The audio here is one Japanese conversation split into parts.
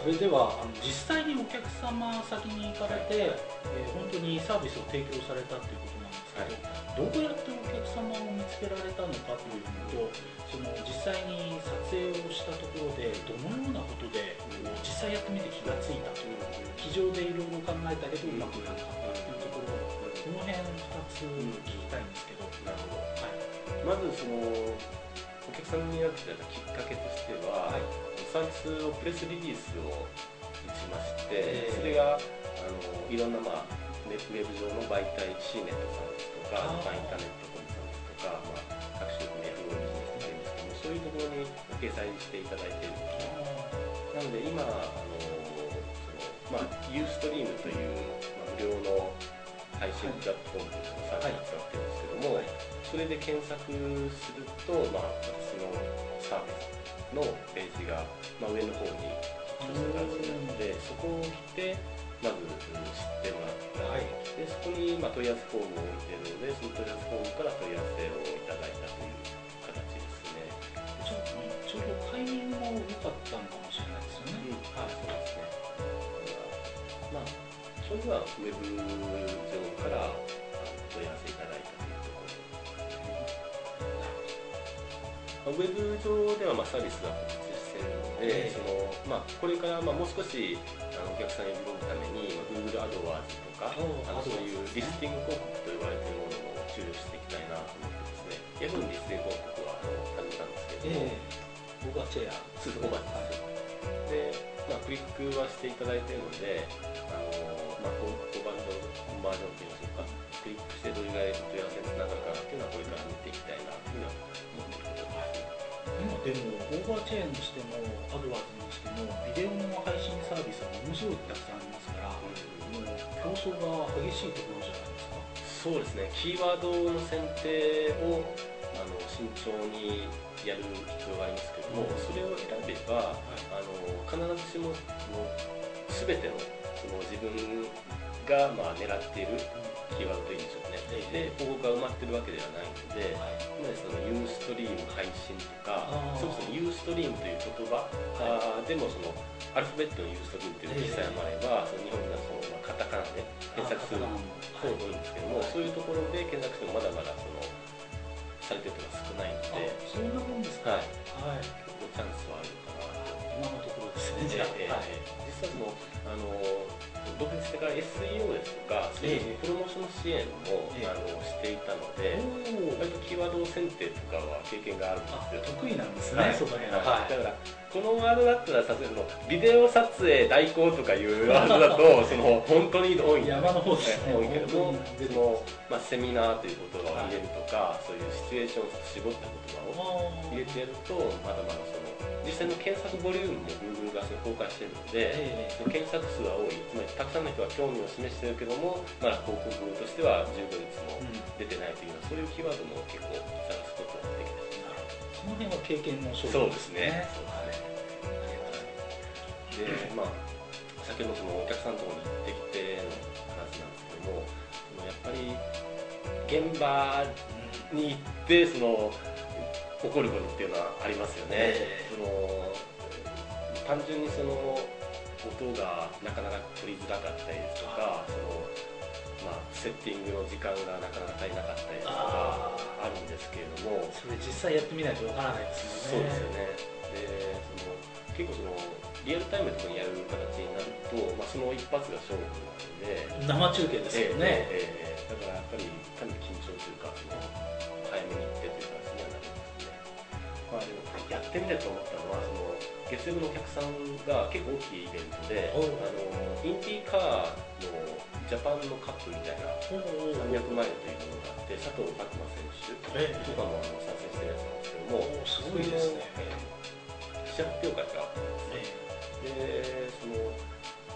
それではあの実際にお客様先に行かれて、えー本当にサービスを提供されたということなんですけど、どうやってお客様を見つけられたのかというのとその実際に撮影をしたところでどのようなことで実際やってみて気がついたという机上でいろいろ考えたけどうまくいかなかったというところこの辺2つ聞きたいんですけど、なるほど。はい。まずそのお客さんになってたきっかけとしては、はい。サービスをプレスリリースを打ちまして、ええ。それがあのいろんな、まあ、ネウェブ上の媒体 C ネットさんですとかまあインターネットコムさんですとか、まあ、各種の FO ビジネスとかいうんですけどもそういうところに掲載していただいているんですねなので今あのその、まあ、ユーストリーム配信プラットフォームというサービスを使ってるんですけども、それで検索すると、まあ、私のサービスのページが、まあ、上の方にヒットした形になってそこを来てまずうん知ってもらった、はい。でそこに、まあ、問い合わせフォームを置いてるのでその問い合わせフォームから問い合わせをいただいたという形ですね。ちょちょうどタイミングも良かったのかもしれないですよね、はい、そうですね。まあ、それはウェブ上ウェブ上ではまあサービスが告知しているので、ええ。そのまあ、これからまあもう少しあのお客さんを呼び込むために、まあ、Google アドワーズとかあのそういうリスティング広告と言われているものを注力していきたいなと思ってですね Yahoo のリスティング広告はあの始めたんですけれども、ええ。僕はチェア。そうそう、オーバーです。で、まあ、クリックはしていただいているので、あのまあ、こう5バンド、バージョンといいましょうか、クリックしてどれぐらいでもオーバーチェーンにしてもアドワーズにしてもビデオの配信サービスはものすごいたくさんありますから、もう競争が激しいところじゃないですかそうですね、キーワードの選定をあの慎重にやる必要がありますけども、うん。それを選べば、あの必ずしももう全てのその自分がまあ狙っているキーワードというんでしょうね、えで広告が埋まってるわけではないので、はい信とかそもそもユーストリームという言葉、あーでもそのアルファベットのユーストリームという記載もあれば、その日本ではその、まあ、カタカナで検索する方が多いんですけども、そういうところで検索してもまだまだそのされてるのが少ないので、あそんなもんですか？はい、はい。結構チャンスはあるかなと。今のところですね実はそのあの独立してから SEO かそういうプロモーション支援も、ええ。あのしていたので、割とキーワード選定とかは経験があるんあですよ。得意なんですはい。ね、その辺は、はい。だからこのワードだったらさのビデオ撮影代行とかいうワードだと その本当に多い。山の方ですね。多いけどもまあ、セミナーという言葉を入れるとか、そういうシチュエーションを絞った言葉を入れてやるとまだまだその実際の検索ボリュームも Google が公開しているので、ええ。検索数は多い。つまりたくさんの人が興味を示しているけどもまだ広告としては十分率もうん。出てないというようなそういうキーワードも結構探すことができてその辺は経験の勝負ですね。そうですね。でまあ先ほどそのお客さんのとこ行ってきての話なんですけどもやっぱり現場に行ってその起こることっていうのはありますよね、ええ。その単純にその音がなかなか取りづらかったりですとかその、まあ、セッティングの時間がなかなか足りなかったりとかあるんですけれども。それ実際やってみないとわからないですそうよねですよね。でその結構そのリアルタイムとかにやる形になると、まあ、その一発が勝負なので。生中継ですよね、ええええだからやっぱりかなり緊張というかその早めに行ってという形にはなりますねまあでもやってみてと思ったのはその月曜日のお客さんが結構大きいイベントであのインティーカーのジャパンのカップみたいなおうおう300マイルというものがあって佐藤拓磨選手ええ。とかもあの参戦してるやつなんですけどもすごいですね。記者発表会があったんですねでその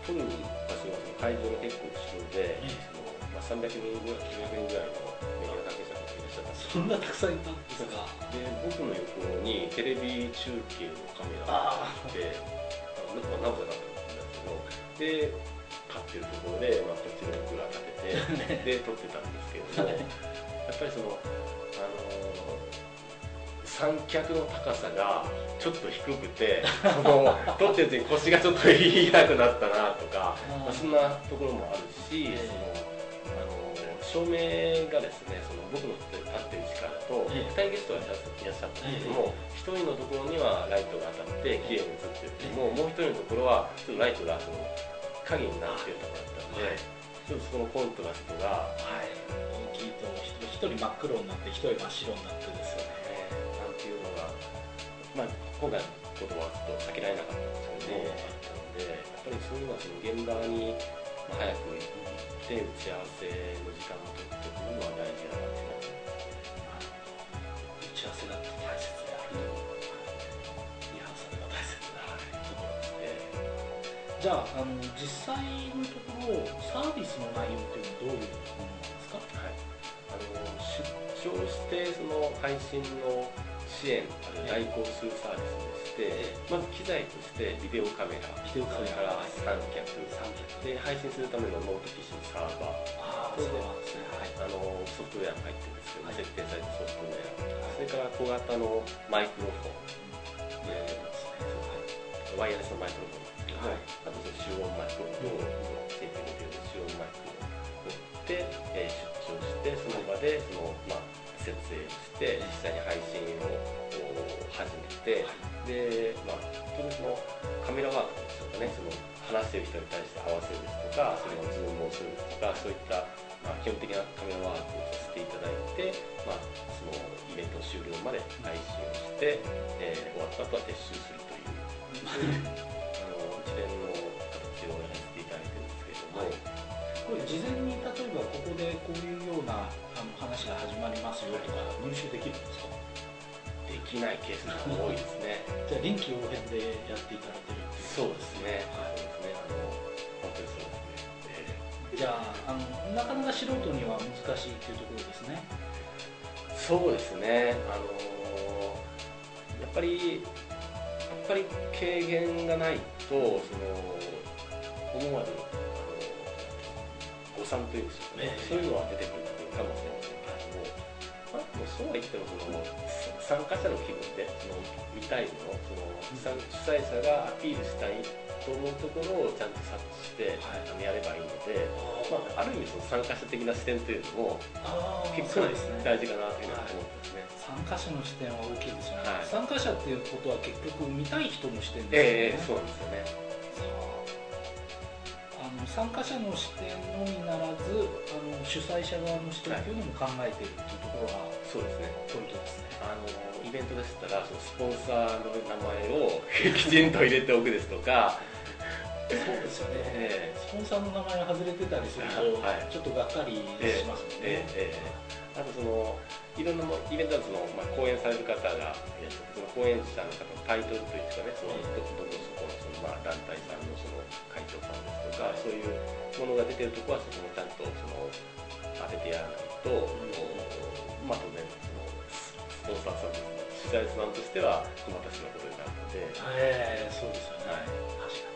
撮る場所がその会場の結構後ろで、ええ。そのまあ、300人ぐらい900人ぐらいのメディアそんなたくさんいたんですがで僕の横にテレビ中継のカメラがあってあなんかナムザだったんですけどで買ってるところで、まあ、こっちの僕が立てて で撮ってたんですけれどもやっぱりそのあのー三脚の高さがちょっと低くてその 撮ってるうちに腰がちょっと痛くなったなとか、まあ、そんなところもあるし、そのあの照明がですねその僕の立ってる位置からだとええ2人ゲストがいらっしゃったんですけども、1人のところにはライトが当たって綺麗に映ってるけども、もう1人のところはちょっとライトがその影になっているところだったんで、はい。ちょっとそのコントラストがはい。大きいと一人真っ黒になって一人真っ白になってですよね。なんていうのが、まあ、今回のことはちょっと避けられなかったんですけども、ええあったので、やっぱりそういうのはその現場に、まあ、早く行って、打ち合わせの時間を取っておくのは大事だなってい。うのは打ち合わせだって大切であるとリハーサルが大切であるところですねじゃああの実際のところサービスの内容というのはどういうものなんですか？はい、あの出張してその配信の支援代行するサービスでして、まず機材としてビデオカメラビデオカメラそれから三脚で配信するためのノート PC のサーバー。そうなんではい。あのソフトウェアが入ってるんですけど、はい。設定されたソフトウェア、それから小型のマイクロフォン、やってますね。ワイヤレスのマイクロフォンはい。あとその集音マイクをつけてみてる集音マイクを持って、えー出張して、その場でその、まあ、設営して、実際に配信始めて、で、まあ、本当然そのカメラワークでしょうかね、その話してる人に対して合わせるですとか、それをズームをするとか、そういった、まあ、基本的なカメラワークをさせていただいて、まあ、そのイベント終了まで配信をして、えー終わった後は撤収するという、あの一連の形をやらせていただいてるんですけれども、はい。これ事前に例えばここでこういうようなあの話が始まりますよとか入手できるんですか？きないケースが多いですね。じゃあ臨機応変でやっていただいてるっていうそうですね。そうですね。あの本当にそうですね。えじゃああのなかなか素人には難しいっていうところですねーそうですね。あのやっぱりやっぱり軽減がないとその思わぬ誤算というんですかね、ええそういうのは出てくるかもしれませそうは言ってもその参加者の気分でその見たいものその参主催者がアピールしたいと思うところをちゃんと察知して、はい。あのやればいいので、まあ、ある意味その参加者的な視点というのも結構ね大事かなというふうに思ってますね。参加者の視点は大きいですよね、はい。参加者っていうことは結局見たい人の視点ですよね、ええそうですよね。参加者の視点のみならずあの主催者側の視点っていうのも考えているっていうところがそうですね。ポイントですね。あのイベントでしたらそのスポンサーの名前をきちんと入れておくですとか、そうですよね、えスポンサーの名前が外れてたりすると、はい。ちょっとがっかりしますもんね、えええあとそのいろんなもイベントその、まあ、講演される方がその講演者の方のタイトルというかねそのどどこそこのその、まあ、団体さんのその会長そういうものが出てるところはそこもちゃんとその当ててやらないと、まあ当然そのスポンサーさん主催者さんとしては困ったしなことになるので、ええそうですよね、はい。確かに